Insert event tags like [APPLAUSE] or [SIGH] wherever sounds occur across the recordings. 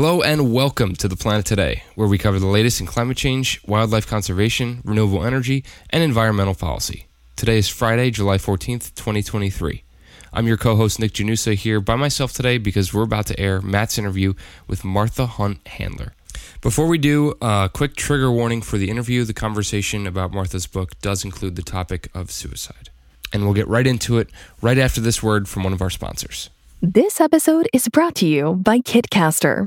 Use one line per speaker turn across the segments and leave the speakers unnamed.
Hello and welcome to the Planet Today, where we cover the latest in climate change, wildlife conservation, renewable energy, and environmental policy. Today is Friday, July 14th, 2023. I'm your co host, Nick Janusa, here by myself today because we're about to air Matt's interview with Martha Hunt Handler. Before we do, a quick trigger warning for the interview. The conversation about Martha's book does include the topic of suicide. And we'll get right into it right after this word from one of our sponsors.
This episode is brought to you by Kitcaster.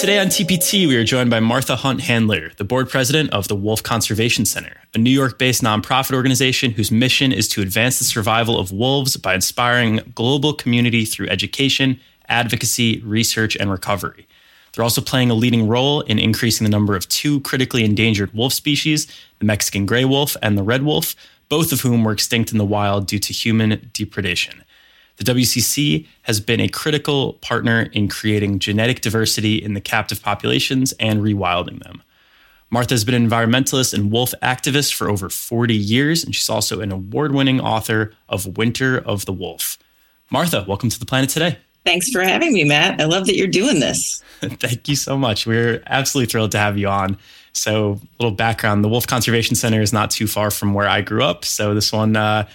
Today on TPT, we are joined by Martha Hunt Handler, the board president of the Wolf Conservation Center, a New York based nonprofit organization whose mission is to advance the survival of wolves by inspiring global community through education, advocacy, research, and recovery. They're also playing a leading role in increasing the number of two critically endangered wolf species, the Mexican gray wolf and the red wolf, both of whom were extinct in the wild due to human depredation. The WCC has been a critical partner in creating genetic diversity in the captive populations and rewilding them. Martha has been an environmentalist and wolf activist for over 40 years, and she's also an award winning author of Winter of the Wolf. Martha, welcome to the planet today.
Thanks for having me, Matt. I love that you're doing this. [LAUGHS]
Thank you so much. We're absolutely thrilled to have you on. So, a little background the Wolf Conservation Center is not too far from where I grew up. So, this one uh,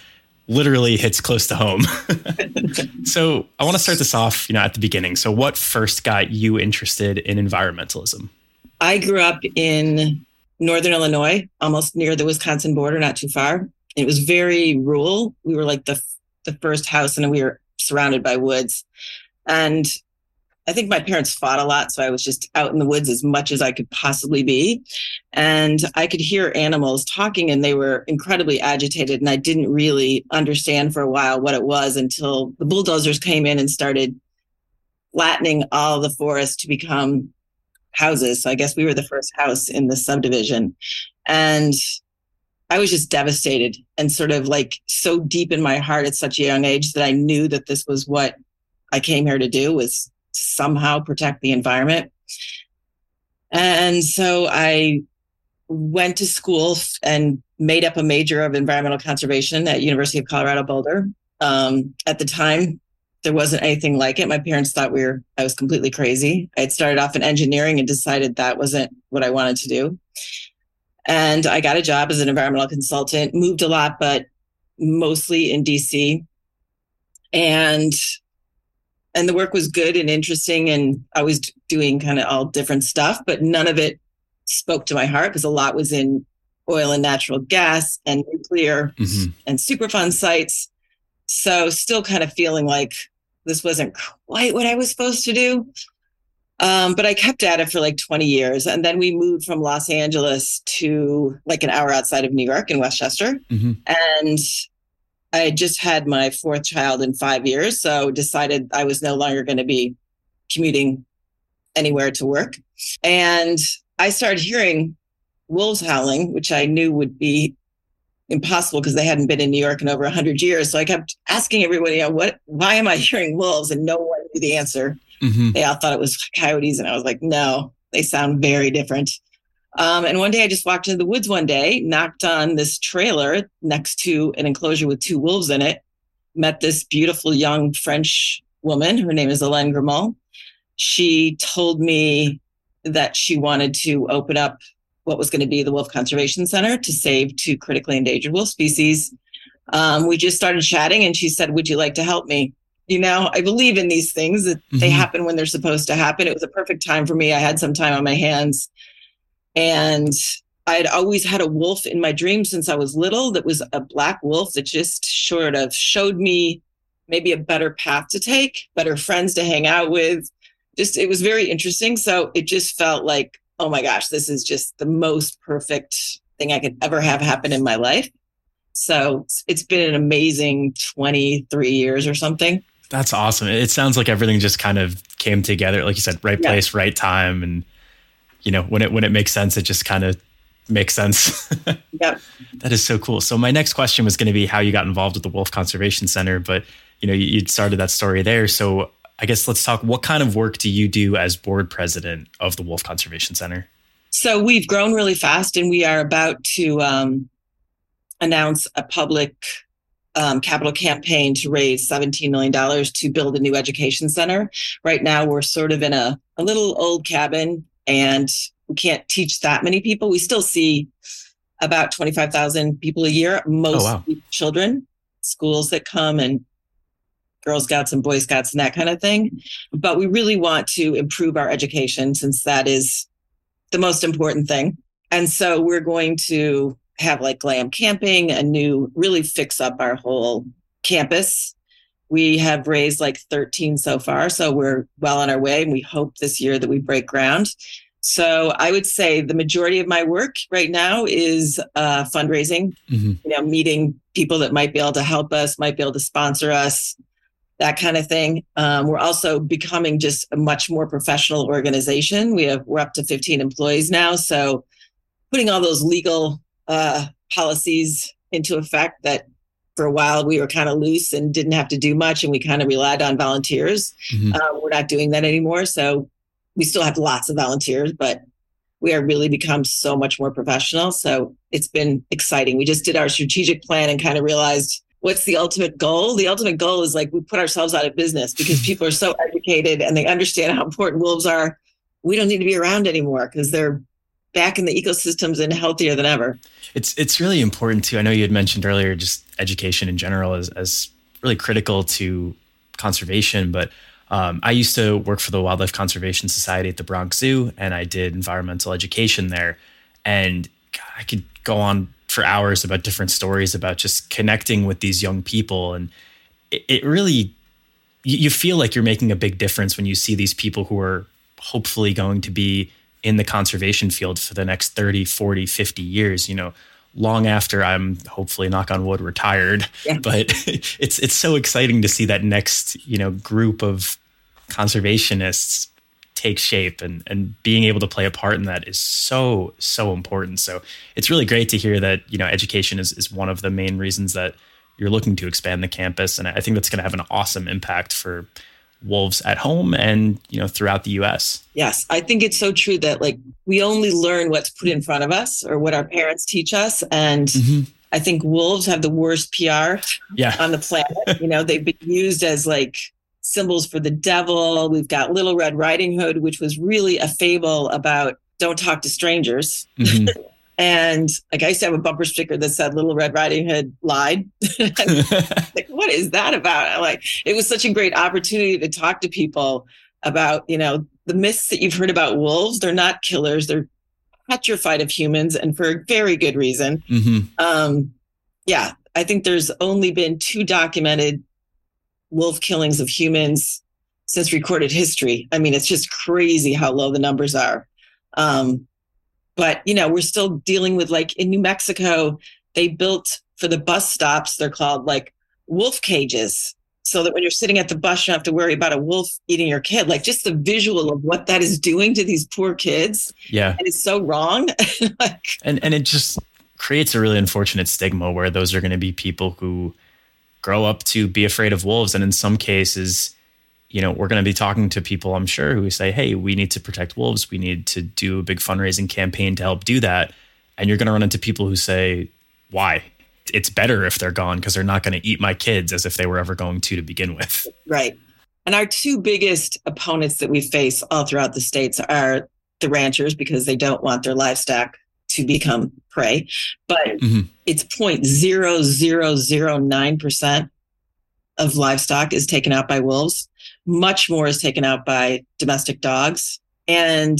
literally hits close to home. [LAUGHS] so I want to start this off, you know, at the beginning. So what first got you interested in environmentalism?
I grew up in northern Illinois, almost near the Wisconsin border, not too far. It was very rural. We were like the the first house, and we were surrounded by woods. And I think my parents fought a lot, so I was just out in the woods as much as I could possibly be. And I could hear animals talking, and they were incredibly agitated. And I didn't really understand for a while what it was until the bulldozers came in and started flattening all the forest to become houses. So I guess we were the first house in the subdivision. And I was just devastated and sort of like so deep in my heart at such a young age that I knew that this was what I came here to do was somehow protect the environment. And so I went to school and made up a major of environmental conservation at University of Colorado Boulder. Um, at the time, there wasn't anything like it. My parents thought we were I was completely crazy. I had started off in engineering and decided that wasn't what I wanted to do. And I got a job as an environmental consultant, moved a lot, but mostly in DC. And and the work was good and interesting and i was doing kind of all different stuff but none of it spoke to my heart because a lot was in oil and natural gas and nuclear mm-hmm. and superfund sites so still kind of feeling like this wasn't quite what i was supposed to do um, but i kept at it for like 20 years and then we moved from los angeles to like an hour outside of new york in westchester mm-hmm. and I had just had my fourth child in five years, so decided I was no longer going to be commuting anywhere to work. And I started hearing wolves howling, which I knew would be impossible because they hadn't been in New York in over 100 years. So I kept asking everybody, you know, what, why am I hearing wolves? And no one knew the answer. Mm-hmm. They all thought it was coyotes. And I was like, no, they sound very different. Um, and one day I just walked into the woods one day, knocked on this trailer next to an enclosure with two wolves in it, met this beautiful young French woman. Her name is Hélène Grimaud. She told me that she wanted to open up what was going to be the Wolf Conservation Center to save two critically endangered wolf species. Um, we just started chatting and she said, Would you like to help me? You know, I believe in these things that mm-hmm. they happen when they're supposed to happen. It was a perfect time for me. I had some time on my hands and I'd always had a wolf in my dreams since I was little that was a black wolf that just sort of showed me maybe a better path to take, better friends to hang out with. Just, it was very interesting. So it just felt like, oh my gosh, this is just the most perfect thing I could ever have happen in my life. So it's been an amazing 23 years or something.
That's awesome. It sounds like everything just kind of came together. Like you said, right place, right time. And you know, when it when it makes sense, it just kind of makes sense. [LAUGHS]
yep.
That is so cool. So my next question was going to be how you got involved with the Wolf Conservation Center, but you know, you, you started that story there. So I guess let's talk. What kind of work do you do as board president of the Wolf Conservation Center?
So we've grown really fast, and we are about to um, announce a public um, capital campaign to raise $17 million to build a new education center. Right now, we're sort of in a, a little old cabin and we can't teach that many people. We still see about 25,000 people a year, most oh, wow. children, schools that come and Girl Scouts and Boy Scouts and that kind of thing. But we really want to improve our education since that is the most important thing. And so we're going to have like glam camping, a new, really fix up our whole campus. We have raised like 13 so far. So we're well on our way. And we hope this year that we break ground. So I would say the majority of my work right now is uh, fundraising, mm-hmm. you know, meeting people that might be able to help us, might be able to sponsor us, that kind of thing. Um, we're also becoming just a much more professional organization. We have we're up to 15 employees now, so putting all those legal uh, policies into effect that for a while we were kind of loose and didn't have to do much and we kind of relied on volunteers. Mm-hmm. uh, we're not doing that anymore so we still have lots of volunteers but we are really become so much more professional so it's been exciting. We just did our strategic plan and kind of realized what's the ultimate goal? The ultimate goal is like we put ourselves out of business because [LAUGHS] people are so educated and they understand how important wolves are. We don't need to be around anymore because they're back in the ecosystems and healthier than ever.
It's it's really important too. I know you had mentioned earlier just education in general as as really critical to conservation, but um, I used to work for the Wildlife Conservation Society at the Bronx Zoo, and I did environmental education there. And God, I could go on for hours about different stories about just connecting with these young people, and it, it really you, you feel like you're making a big difference when you see these people who are hopefully going to be in the conservation field for the next 30, 40, 50 years, you know, long after I'm hopefully knock on wood retired. Yeah. [LAUGHS] But [LAUGHS] it's it's so exciting to see that next, you know, group of conservationists take shape and and being able to play a part in that is so so important. So it's really great to hear that, you know, education is is one of the main reasons that you're looking to expand the campus and I think that's going to have an awesome impact for wolves at home and you know throughout the US.
Yes, I think it's so true that like we only learn what's put in front of us or what our parents teach us and mm-hmm. I think wolves have the worst PR
yeah.
on the planet. you know, they've been used as like symbols for the devil. We've got Little Red Riding Hood, which was really a fable about don't talk to strangers. Mm-hmm. [LAUGHS] And like I used to have a bumper sticker that said Little Red Riding Hood lied. [LAUGHS] [LAUGHS] like, what is that about? Like it was such a great opportunity to talk to people about, you know, the myths that you've heard about wolves. They're not killers, they're petrified of humans and for a very good reason. Mm-hmm. Um, yeah, I think there's only been two documented wolf killings of humans since recorded history. I mean, it's just crazy how low the numbers are. Um, but, you know, we're still dealing with like in New Mexico, they built for the bus stops, they're called like wolf cages. So that when you're sitting at the bus, you don't have to worry about a wolf eating your kid. Like just the visual of what that is doing to these poor kids.
Yeah.
And it's so wrong. [LAUGHS]
like, and and it just creates a really unfortunate stigma where those are going to be people who grow up to be afraid of wolves. And in some cases, you know, we're going to be talking to people, I'm sure, who say, hey, we need to protect wolves. We need to do a big fundraising campaign to help do that. And you're going to run into people who say, why? It's better if they're gone because they're not going to eat my kids as if they were ever going to to begin with.
Right. And our two biggest opponents that we face all throughout the states are the ranchers because they don't want their livestock to become prey. But mm-hmm. it's 0.0009% of livestock is taken out by wolves much more is taken out by domestic dogs. And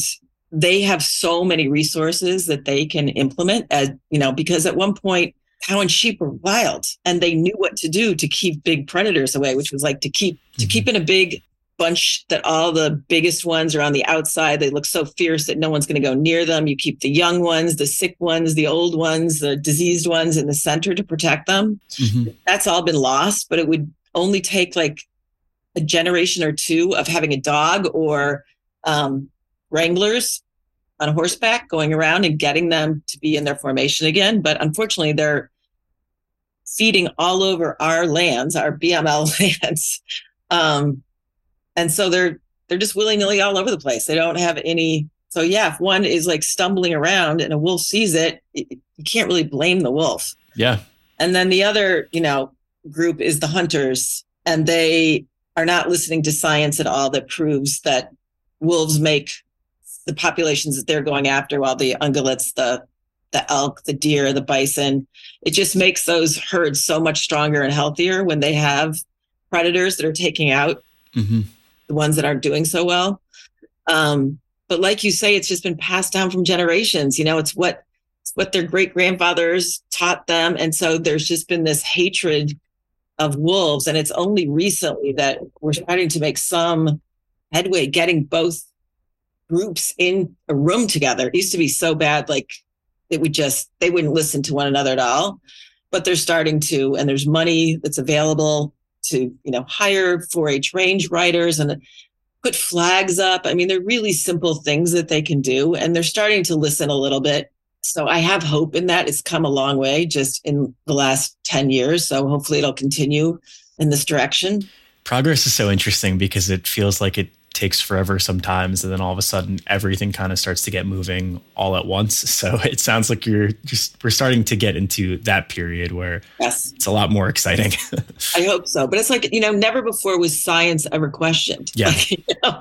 they have so many resources that they can implement as, you know, because at one point, cow and sheep were wild and they knew what to do to keep big predators away, which was like to keep mm-hmm. to keep in a big bunch that all the biggest ones are on the outside. They look so fierce that no one's going to go near them. You keep the young ones, the sick ones, the old ones, the diseased ones in the center to protect them. Mm-hmm. That's all been lost, but it would only take like a generation or two of having a dog or um, wranglers on horseback going around and getting them to be in their formation again. But unfortunately, they're feeding all over our lands, our BML [LAUGHS] lands. Um, and so they're they're just willy nilly all over the place. They don't have any. So yeah, if one is like stumbling around and a wolf sees it, it you can't really blame the wolf.
Yeah.
And then the other, you know, group is the hunters, and they are not listening to science at all that proves that wolves make the populations that they're going after, while the ungulates, the the elk, the deer, the bison, it just makes those herds so much stronger and healthier when they have predators that are taking out mm-hmm. the ones that aren't doing so well. Um, but like you say, it's just been passed down from generations. You know, it's what it's what their great grandfathers taught them, and so there's just been this hatred of wolves, and it's only recently that we're starting to make some headway getting both groups in a room together. It used to be so bad, like it would just they wouldn't listen to one another at all. But they're starting to, and there's money that's available to, you know, hire 4-H range riders and put flags up. I mean, they're really simple things that they can do, and they're starting to listen a little bit. So I have hope in that. It's come a long way just in the last 10 years. So hopefully it'll continue in this direction.
Progress is so interesting because it feels like it takes forever sometimes and then all of a sudden everything kind of starts to get moving all at once. [LAUGHS] So it sounds like you're just we're starting to get into that period where
yes.
it's a lot more exciting. [LAUGHS]
I hope so. But it's like you know never before was science ever questioned.
Yeah.
Like, [LAUGHS] you know,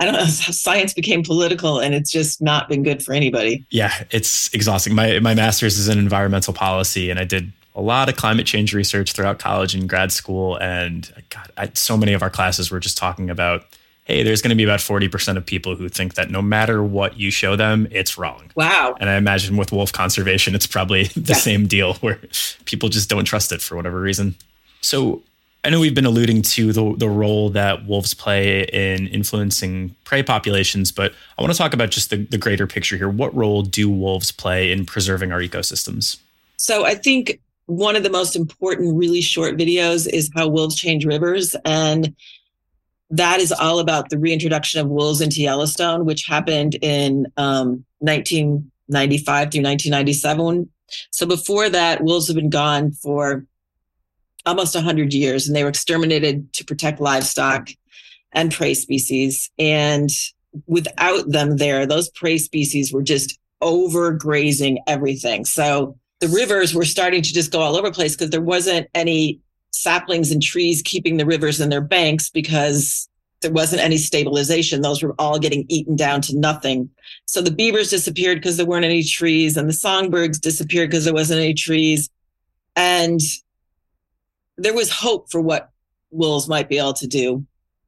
i don't know science became political and it's just not been good for anybody.
Yeah it's exhausting. My my master's is in environmental policy and i did a lot of climate change research throughout college and grad school and god I, so many of our classes were just talking about hey, there's going to be about 40% of people who think that no matter what you show them, it's wrong.
Wow.
And I imagine with wolf conservation, it's probably [LAUGHS] the yeah. same deal where people just don't trust it for whatever reason. So I know we've been alluding to the, the role that wolves play in influencing prey populations, but I want to talk about just the, the greater picture here. What role do wolves play in preserving our ecosystems?
So I think one of the most important, really short videos is how wolves change rivers. And that is all about the reintroduction of wolves into Yellowstone, which happened in um, 1995 through 1997. So before that, wolves have been gone for almost 100 years, and they were exterminated to protect livestock and prey species. And without them there, those prey species were just overgrazing everything. So the rivers were starting to just go all over the place because there wasn't any saplings and trees keeping the rivers in their banks because there wasn't any stabilization. Those were all getting eaten down to nothing. So the beavers disappeared because there weren't any trees, and the songbirds disappeared because there wasn't any trees. And there was hope for what wolves might be able to do,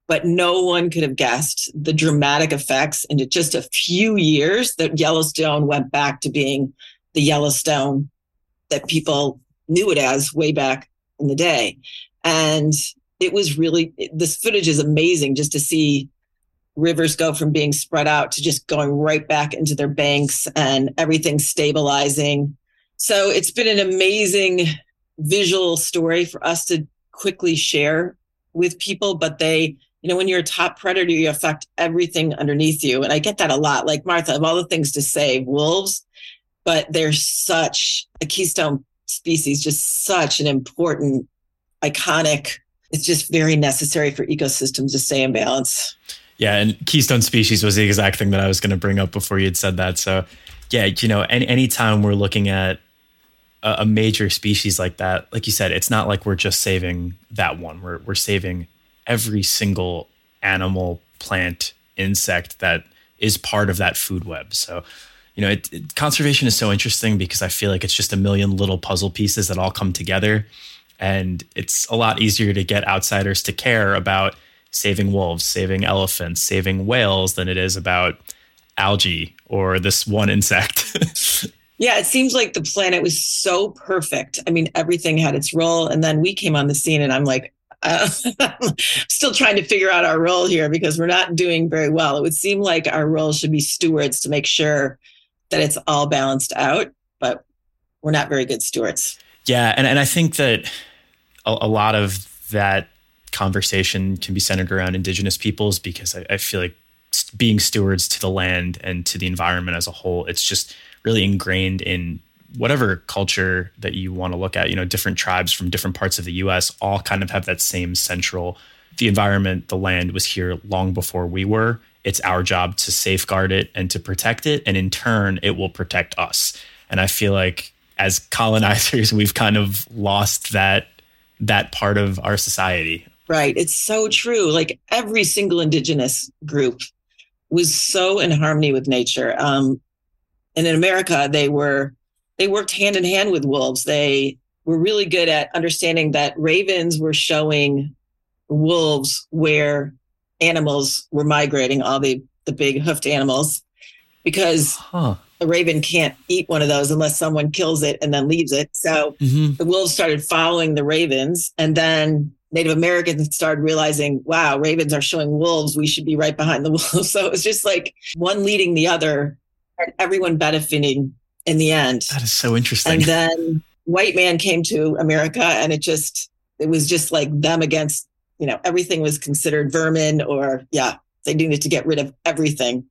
but no one could have guessed the dramatic effects in just a few years that Yellowstone went back to being the Yellowstone that people knew it as way back in the day. And it was really, this footage is amazing just to see rivers go from being spread out to just going right back into their banks and everything stabilizing. So it's been an amazing visual story for us to quickly share with people, but they, you know, when you're a top predator, you affect everything underneath you. And I get that a lot. Like Martha, of all the things to say, wolves, but they're such a keystone species, just such an important, iconic. It's just very necessary for ecosystems to stay in balance.
Yeah, and keystone species was the exact thing that I was going to bring up before you had said that. So, yeah, you know, any anytime we're looking at a, a major species like that, like you said, it's not like we're just saving that one. We're we're saving every single animal, plant, insect that is part of that food web. So, you know, it, it, conservation is so interesting because I feel like it's just a million little puzzle pieces that all come together. And it's a lot easier to get outsiders to care about saving wolves, saving elephants, saving whales than it is about algae or this one insect. [LAUGHS]
yeah, it seems like the planet was so perfect. I mean, everything had its role. And then we came on the scene, and I'm like, uh, [LAUGHS] still trying to figure out our role here because we're not doing very well. It would seem like our role should be stewards to make sure that it's all balanced out, but we're not very good stewards.
Yeah, and and I think that a, a lot of that conversation can be centered around indigenous peoples because I, I feel like being stewards to the land and to the environment as a whole. It's just really ingrained in whatever culture that you want to look at. You know, different tribes from different parts of the US all kind of have that same central the environment, the land was here long before we were. It's our job to safeguard it and to protect it. And in turn, it will protect us. And I feel like as colonizers, [LAUGHS] we've kind of lost that that part of our society.
Right. It's so true. Like every single indigenous group was so in harmony with nature. Um, and in America, they were they worked hand in hand with wolves. They were really good at understanding that ravens were showing wolves where animals were migrating, all the the big hoofed animals, because huh. a raven can't eat one of those unless someone kills it and then leaves it. So mm-hmm. the wolves started following the ravens, and then Native Americans started realizing, wow, ravens are showing wolves. We should be right behind the [LAUGHS] wolves. So it was just like one leading the other, and everyone benefiting in the end.
That is so interesting.
And then white man came to America, and it just it was just like them against you know everything was considered vermin or yeah they needed to get rid of everything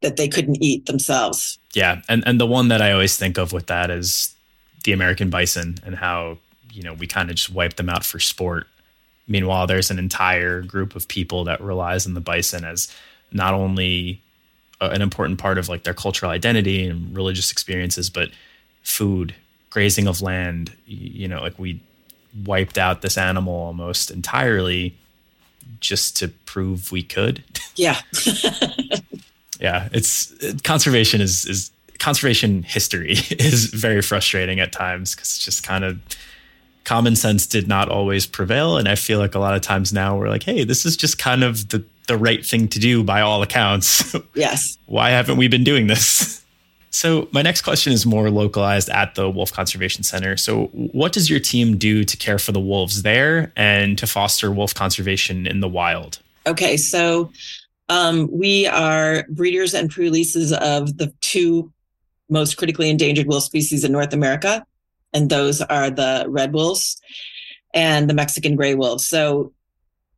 that they couldn't eat themselves.
Yeah, and and the one that I always think of with that is the American bison and how you know we kind of just wipe them out for sport Meanwhile, there's an entire group of people that relies on the bison as not only an important part of like their cultural identity and religious experiences, but food, grazing of land. You know, like we wiped out this animal almost entirely just to prove we could. [LAUGHS]
Yeah. [LAUGHS]
yeah, it's conservation is is conservation history [LAUGHS] is very frustrating at times because it's just kind of common sense did not always prevail. And I feel like a lot of times now we're like, hey, this is just kind of the, the right thing to do by all accounts.
Yes.
Why haven't we been doing this? So, my next question is more localized at the Wolf Conservation Center. So, what does your team do to care for the wolves there and to foster wolf conservation in the wild?
Okay, so um, we are breeders and pre-releases of the two most critically endangered wolf species in North America and those are the red wolves and the Mexican gray wolves. So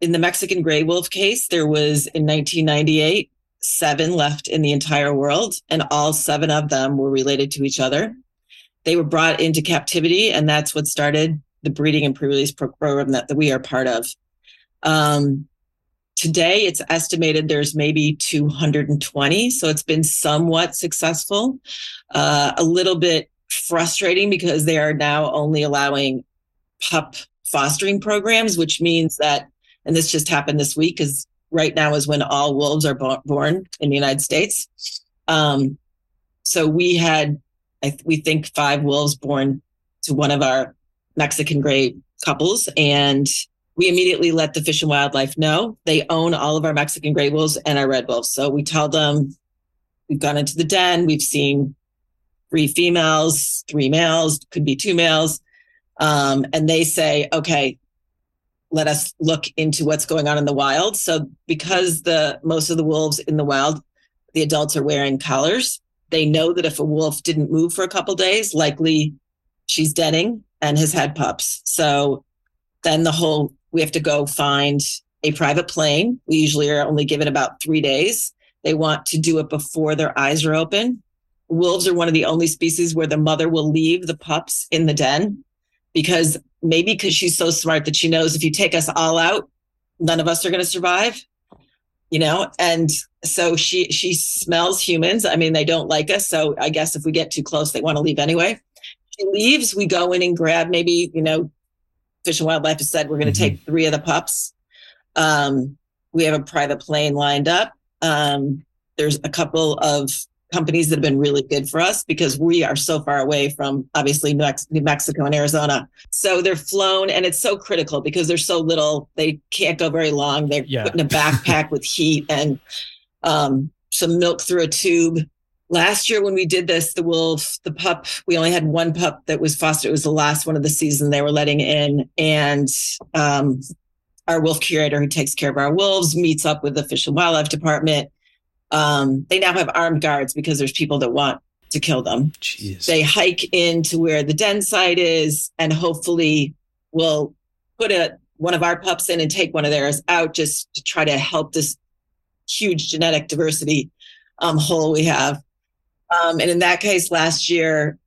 in the Mexican gray wolf case, there was in 1998 seven left in the entire world, and all seven of them were related to each other. They were brought into captivity, and that's what started the breeding and pre-release program that, that we are part of. Um, today, it's estimated there's maybe 220, so it's been somewhat successful. Uh, a little bit frustrating because they are now only allowing pup fostering programs, which means that, and this just happened this week, because right now is when all wolves are bo- born in the United States. Um, so we had, I, we think, five wolves born to one of our Mexican gray couples, and we immediately let the Fish and Wildlife know they own all of our Mexican gray wolves and our red wolves. So we tell them we've gone into the den, we've seen three females, three males, could be two males. Um, and they say, okay, let us look into what's going on in the wild. So because the most of the wolves in the wild, the adults are wearing collars, they know that if a wolf didn't move for a couple days, likely she's denning and has had pups. So then the whole we have to go find a private plane. We usually are only given about three days. They want to do it before their eyes are open wolves are one of the only species where the mother will leave the pups in the den because maybe because she's so smart that she knows if you take us all out, none of us are going to survive. You know, and so she she smells humans. I mean, they don't like us, so I guess if we get too close, they want to leave anyway. She leaves. We go in and grab maybe you know, Fish and Wildlife has said we're going to mm-hmm. take three of the pups. Um, we have a private plane lined up. Um, there's a couple of companies that have been really good for us because we are so far away from obviously New Mexico and Arizona. So they're flown and it's so critical because they're so little, they can't go very long. They're yeah. put in a backpack with heat and um, some milk through a tube. Last year when we did this, the wolf, the pup, we only had one pup that was fostered. It was the last one of the season they were letting in. And um, our wolf curator who takes care of our wolves meets up with the Fish and Wildlife Department um, they now have armed guards because there's people that want to kill them.
Jeez.
They hike into where the den site is and hopefully we'll put a one of our pups in and take one of theirs out just to try to help this huge genetic diversity um, hole we have. Um, and in that case, last year,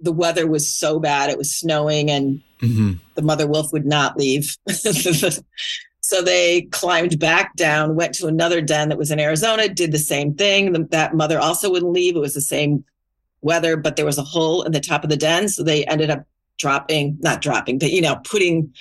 the weather was so bad, it was snowing, and mm-hmm. the mother wolf would not leave. [LAUGHS] so they climbed back down, went to another den that was in Arizona, did the same thing. The, that mother also wouldn't leave. It was the same weather, but there was a hole in the top of the den. So they ended up dropping, not dropping, but, you know, putting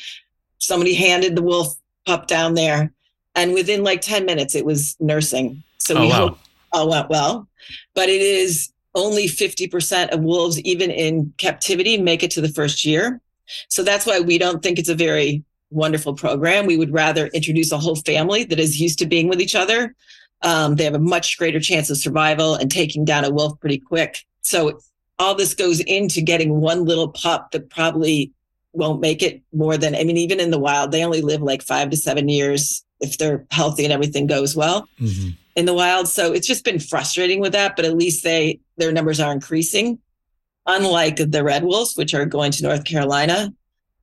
somebody handed the wolf pup down there. And within like 10 minutes, it was nursing. So oh, we wow. hope all went well. But it is only 50% of wolves, even in captivity, make it to the first year. So that's why we don't think it's a very wonderful program. We would rather introduce a whole family that is used to being with each other. Um, they have a much greater chance of survival and taking down a wolf pretty quick. So all this goes into getting one little pup that probably won't make it more than, I mean, even in the wild, they only live like five to seven years if they're healthy and everything goes well mm-hmm. in the wild. So it's just been frustrating with that, but at least they, their numbers are increasing. Unlike the red wolves, which are going to North Carolina,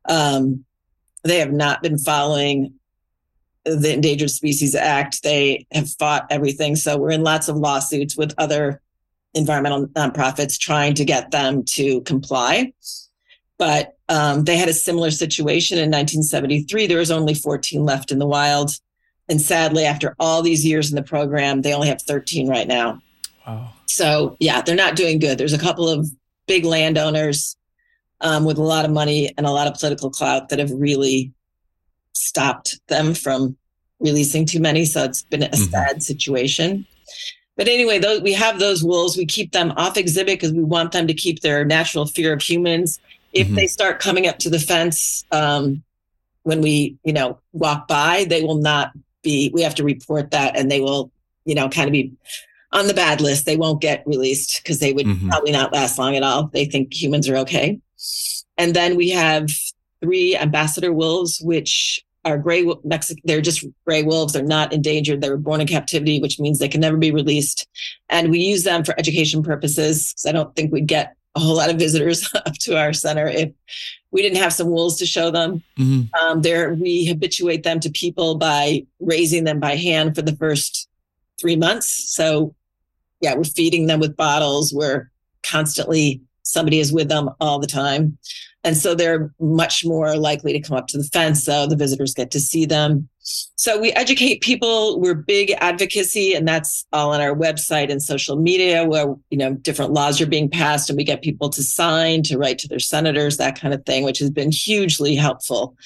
um, they have not been following the Endangered Species Act. They have fought everything. So we're in lots of lawsuits with other environmental nonprofits trying to get them to comply. But um, they had a similar situation in 1973. There was only 14 left in the wild. And sadly, after all these years in the program, they only have 13 right now. Wow. So, yeah, they're not doing good. There's a couple of big landowners um, with a lot of money and a lot of political clout that have really stopped them from releasing too many. So it's been a mm-hmm. sad situation. But anyway, those, we have those wolves. We keep them off exhibit because we want them to keep their natural fear of humans. If mm-hmm. they start coming up to the fence um, when we, you know, walk by, they will not be. We have to report that, and they will, you know, kind of be on the bad list. They won't get released because they would mm-hmm. probably not last long at all. They think humans are okay. And then we have three ambassador wolves, which are gray Mexican. They're just gray wolves. They're not endangered. They were born in captivity, which means they can never be released. And we use them for education purposes because I don't think we'd get a whole lot of visitors [LAUGHS] up to our center if we didn't have some wolves to show them. Mm-hmm. Um, there, we habituate them to people by raising them by hand for the first three months. So, yeah, we're feeding them with bottles. We're constantly somebody is with them all the time. And so they're much more likely to come up to the fence. So the visitors get to see them. So we educate people. We're big advocacy, and that's all on our website and social media where, you know, different laws are being passed and we get people to sign, to write to their senators, that kind of thing, which has been hugely helpful.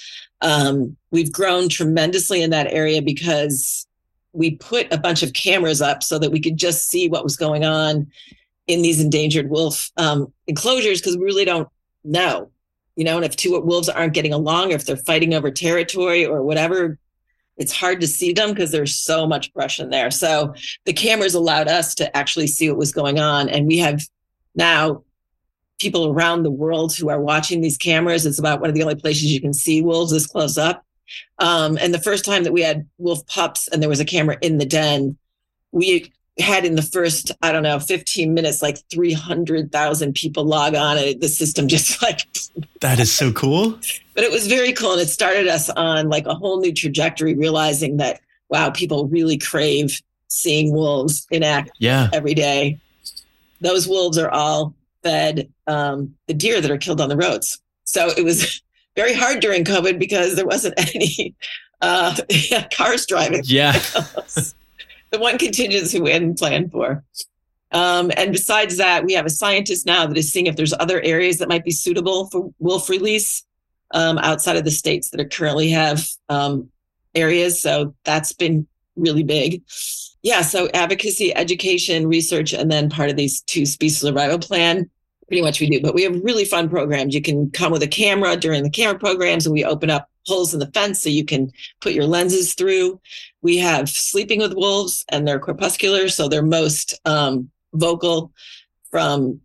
Um, we've grown tremendously in that area because we put a bunch of cameras up so that we could just see what was going on in these endangered wolf um, enclosures because we really don't know you know, and if two wolves aren't getting along, or if they're fighting over territory or whatever, it's hard to see them because there's so much brush in there. So the cameras allowed us to actually see what was going on. And we have now people around the world who are watching these cameras. It's about one of the only places you can see wolves this close up. Um, and the first time that we had wolf pups and there was a camera in the den, we had in the first, I don't know, 15 minutes, like 300,000 people log on. And the system just [LAUGHS] like.
That is so cool.
But it was very cool. And it started us on like a whole new trajectory, realizing that, wow, people really crave seeing wolves in act
yeah.
every day. Those wolves are all fed um, the deer that are killed on the roads. So it was [LAUGHS] very hard during COVID because there wasn't [LAUGHS] any uh, cars driving.
Yeah.
The one contingency we hadn't planned for. Um, and besides that, we have a scientist now that is seeing if there's other areas that might be suitable for wolf release um, outside of the states that are currently have um, areas. So that's been really big. Yeah. So advocacy, education, research, and then part of these two species survival plan. Pretty much we do, but we have really fun programs. You can come with a camera during the camera programs, and we open up holes in the fence so you can put your lenses through. We have sleeping with wolves and they're crepuscular, so they're most um, vocal from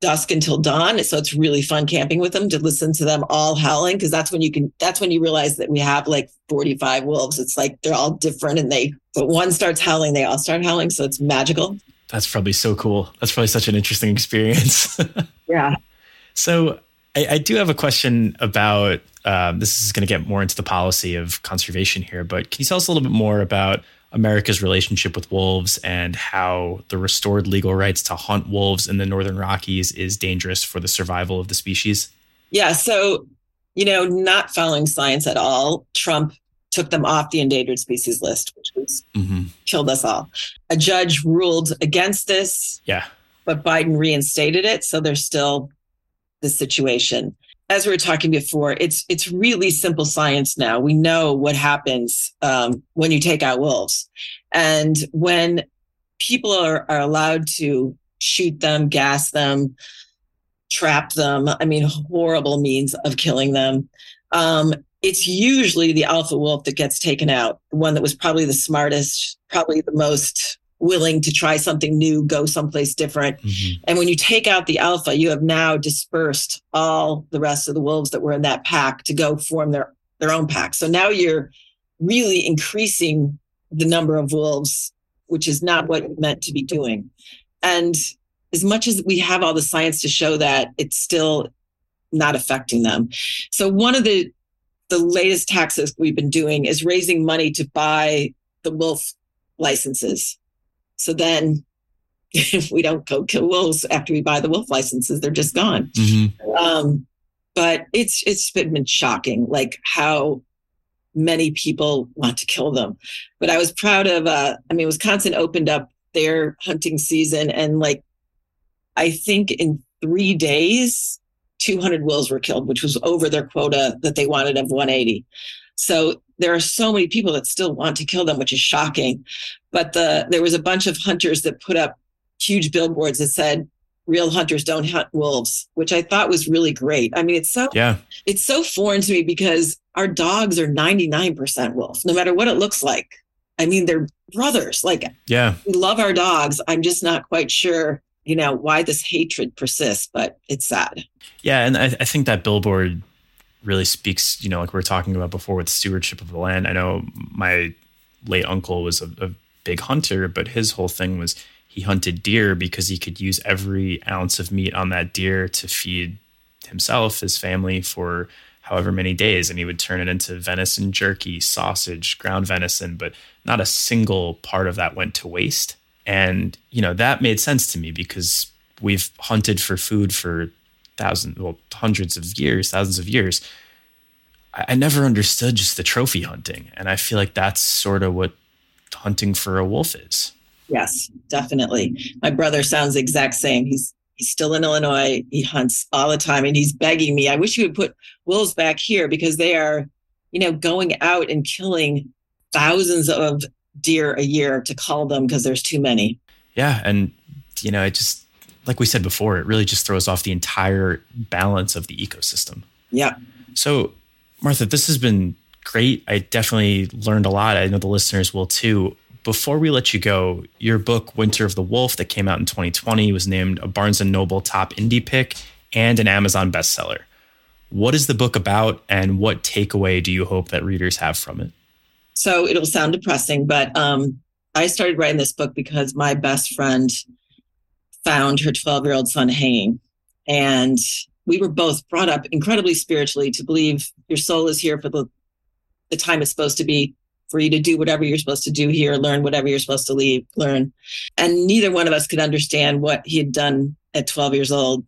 dusk until dawn. So it's really fun camping with them to listen to them all howling because that's when you can that's when you realize that we have like 45 wolves. It's like they're all different and they but one starts howling, they all start howling. So it's magical.
That's probably so cool. That's probably such an interesting [LAUGHS] experience.
yeah.
So I, I, do have a question about um, this is going to get more into the policy of conservation here, but can you tell us a little bit more about America's relationship with wolves and how the restored legal rights to hunt wolves in the Northern Rockies is dangerous for the survival of the species?
Yeah. So, you know, not following science at all, Trump took them off the endangered species list, which was mm-hmm. killed us all. A judge ruled against this.
Yeah.
But Biden reinstated it. So there's still the situation. As we were talking before, it's it's really simple science now. We know what happens um, when you take out wolves, and when people are, are allowed to shoot them, gas them, trap them. I mean, horrible means of killing them. Um, it's usually the alpha wolf that gets taken out, the one that was probably the smartest, probably the most willing to try something new, go someplace different. Mm-hmm. And when you take out the alpha, you have now dispersed all the rest of the wolves that were in that pack to go form their, their own pack. So now you're really increasing the number of wolves, which is not what you meant to be doing. And as much as we have all the science to show that, it's still not affecting them. So one of the the latest taxes we've been doing is raising money to buy the wolf licenses. So then [LAUGHS] if we don't go kill wolves after we buy the wolf licenses, they're just gone. Mm-hmm. Um, but it's it's been, shocking, like how many people want to kill them. But I was proud of. Uh, I mean, Wisconsin opened up their hunting season, and like I think in three days 200 wolves were killed, which was over their quota that they wanted of 180. So there are so many people that still want to kill them, which is shocking. But the there was a bunch of hunters that put up huge billboards that said real hunters don't hunt wolves, which I thought was really great. I mean, it's so
yeah,
it's so foreign to me because our dogs are 99% wolf, no matter what it looks like. I mean, they're brothers. Like,
yeah,
we love our dogs. I'm just not quite sure you know why this hatred persists but it's sad
yeah and I, I, think that billboard really speaks you know like we were talking about before with stewardship of the land. I know my late uncle was a, a big hunter but his whole thing was he hunted deer because he could use every ounce of meat on that deer to feed himself his family for however many days. And he would turn it into venison jerky sausage ground venison but not a single part of that went to waste. And, you know, that made sense to me because we've hunted for food for thousands, well, hundreds of years, thousands of years. I, I never understood just the trophy hunting. And I feel like that's sort of what hunting for a wolf is.
Yes, definitely. My brother sounds the exact same. He's he's still in Illinois. He hunts all the time and he's begging me, I wish you would put wolves back here because they are, you know, going out and killing thousands of deer a year to call them because there's too many.
Yeah. And, you know, it just, like we said before, it really just throws off the entire balance of the ecosystem.
Yeah.
So, Martha, this has been great. I definitely learned a lot. I know the listeners will too. Before we let you go, your book, Winter of the Wolf, that came out in 2020, was named a Barnes and Noble top indie pick and an Amazon bestseller. What is the book about, and what takeaway do you hope that readers have from it?
So it'll sound depressing, but um, I started writing this book because my best friend found her 12 year old son hanging. And we were both brought up incredibly spiritually to believe your soul is here for the, the time it's supposed to be for you to do whatever you're supposed to do here, learn whatever you're supposed to leave, learn. And neither one of us could understand what he had done at 12 years old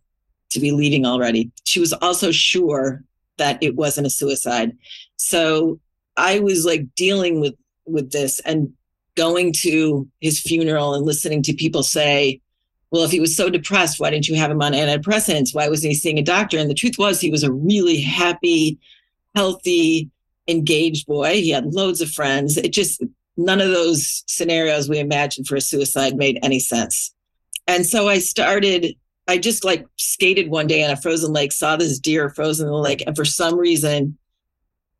to be leaving already. She was also sure that it wasn't a suicide. So I was like dealing with with this and going to his funeral and listening to people say, well, if he was so depressed, why didn't you have him on antidepressants? Why wasn't he seeing a doctor? And the truth was, he was a really happy, healthy, engaged boy. He had loads of friends. It just, none of those scenarios we imagined for a suicide made any sense. And so I started, I just like skated one day on a frozen lake, saw this deer frozen in the lake. And for some reason,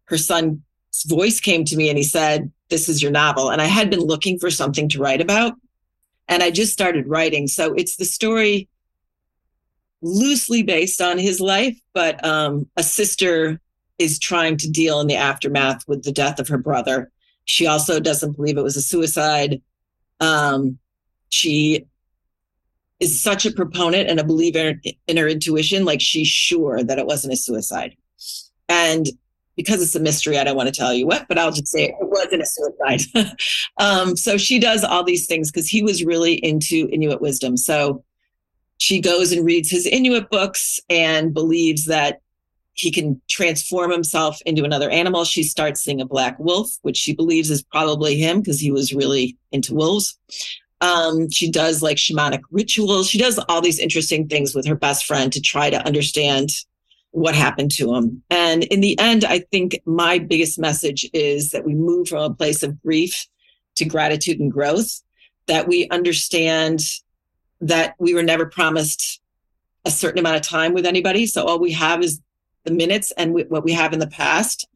her son's voice came to me and he said, This is your novel. And I had been looking for something to write about. And I just started writing. So it's the story loosely based on his life, but um, a sister is trying to deal in the aftermath with the death of her brother. She also doesn't believe it was a suicide. Um, she is such a proponent and a believer in her intuition, like she's sure that it wasn't a suicide. And because it's a mystery, I don't want to tell you what, but I'll just say it wasn't a suicide. [LAUGHS] um, so she does all these things because he was really into Inuit wisdom. So she goes and reads his Inuit books and believes that he can transform himself into another animal. She starts seeing a black wolf, which she believes is probably him because he was really into wolves. Um, she does like shamanic rituals. She does all these interesting things with her best friend to try to understand what happened to him. And in the end, I think my biggest message is that we move from a place of grief to gratitude and growth, that we understand that we were never promised a certain amount of time with anybody. So all we have is the minutes and what we have in the past.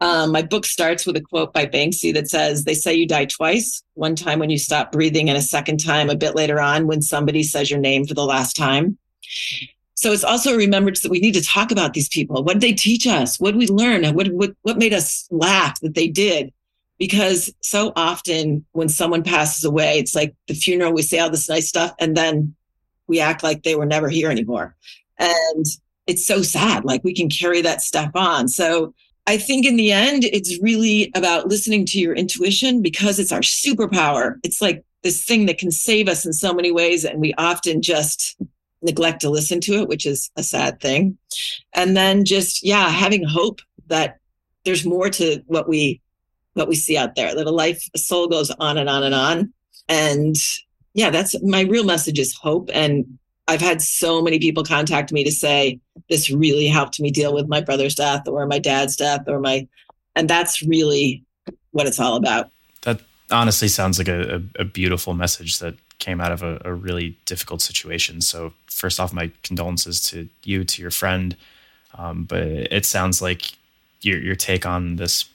Um, my book starts with a quote by Banksy that says, They say you die twice one time when you stop breathing, and a second time a bit later on when somebody says your name for the last time. So it's also a remembrance that we need to talk about these people. What did they teach us? What did we learn? What, what, what made us laugh that they did? Because so often when someone passes away, it's like the funeral, we say all this nice stuff, and then we act like they were never here anymore. And it's so sad. Like we can carry that stuff on. So I think in the end, it's really about listening to your intuition because it's our superpower. It's like this thing that can save us in so many ways. And we often just neglect to listen to it, which is a sad thing. And then just, yeah, having hope that there's more to what we what we see out there, that a life, a soul goes on and on and on. And yeah, that's my real message is hope. And I've had so many people contact me to say this really helped me deal with my brother's death or my dad's death or my, and that's really what it's all about.
That honestly sounds like a, a, a beautiful message that came out of a, a, really difficult situation. So first off, my condolences to you, to your friend. Um, but it sounds like your your take on this,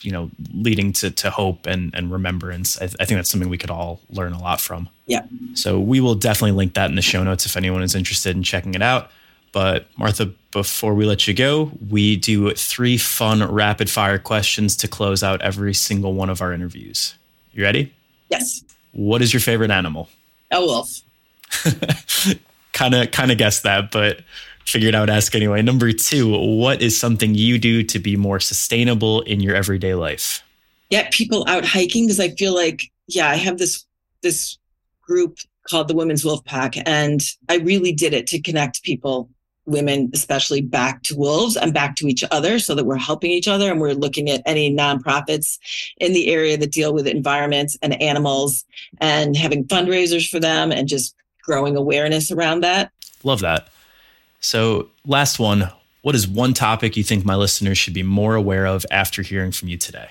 you know, leading to to hope and and remembrance. I, I think that's something we could all learn a lot from.
Yeah.
So we will definitely link that in the show notes if anyone is interested in checking it out. But Martha, before we let you go, we do three fun rapid fire questions to close out every single one of our interviews. You ready?
Yes.
What is your favorite animal?
A wolf.
kind of kind of guessed that, but figured I would ask anyway. Number two, what is something you do to be more sustainable in your everyday life?
Get people out hiking because I feel like, yeah, I have this this group called the Women's Wolf Pack, and I really did it to connect people, women especially, back to wolves and back to each other, so that we're helping each other and we're looking at any nonprofits in the area that deal with environments and animals and having fundraisers for them and just growing awareness around that.
Love that. So, last one. What is one topic you think my listeners should be more aware of after hearing from you today?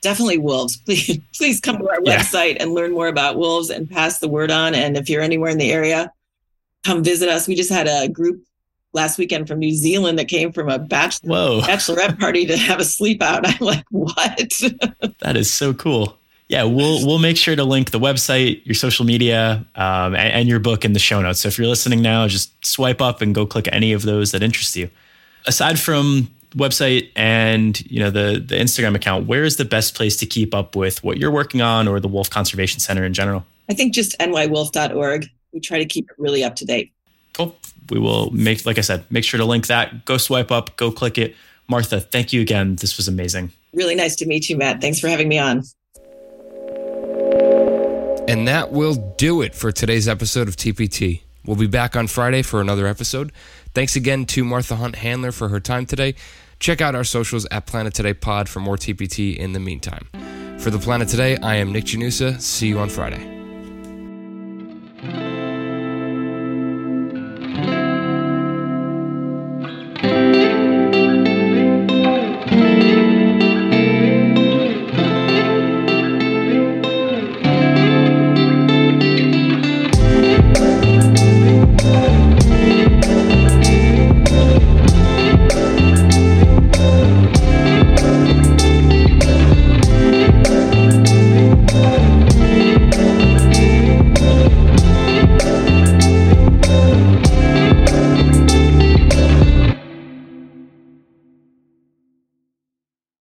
definitely wolves. [LAUGHS] Please, please come to our yeah. website and learn more about wolves and pass the word on. And if you're anywhere in the area, come visit us. We just had a group last weekend from New Zealand that came from a bachelor, Whoa. [LAUGHS] bachelorette party to have a sleep out. [LAUGHS] I'm like, what? [LAUGHS]
that is so cool. Yeah, we'll we'll make sure to link the website, your social media, um, and, and your book in the show notes. So if you're listening now, just swipe up and go click any of those that interest you. Aside from website and you know the the Instagram account, where is the best place to keep up with what you're working on or the Wolf Conservation Center in general?
I think just nywolf.org. We try to keep it really up to date.
Cool. We will make, like I said, make sure to link that. Go swipe up, go click it. Martha, thank you again. This was amazing.
Really nice to meet you, Matt. Thanks for having me on.
And that will do it for today's episode of TPT. We'll be back on Friday for another episode. Thanks again to Martha Hunt Handler for her time today. Check out our socials at Planet Today Pod for more TPT in the meantime. For the Planet Today, I am Nick Janusa. See you on Friday.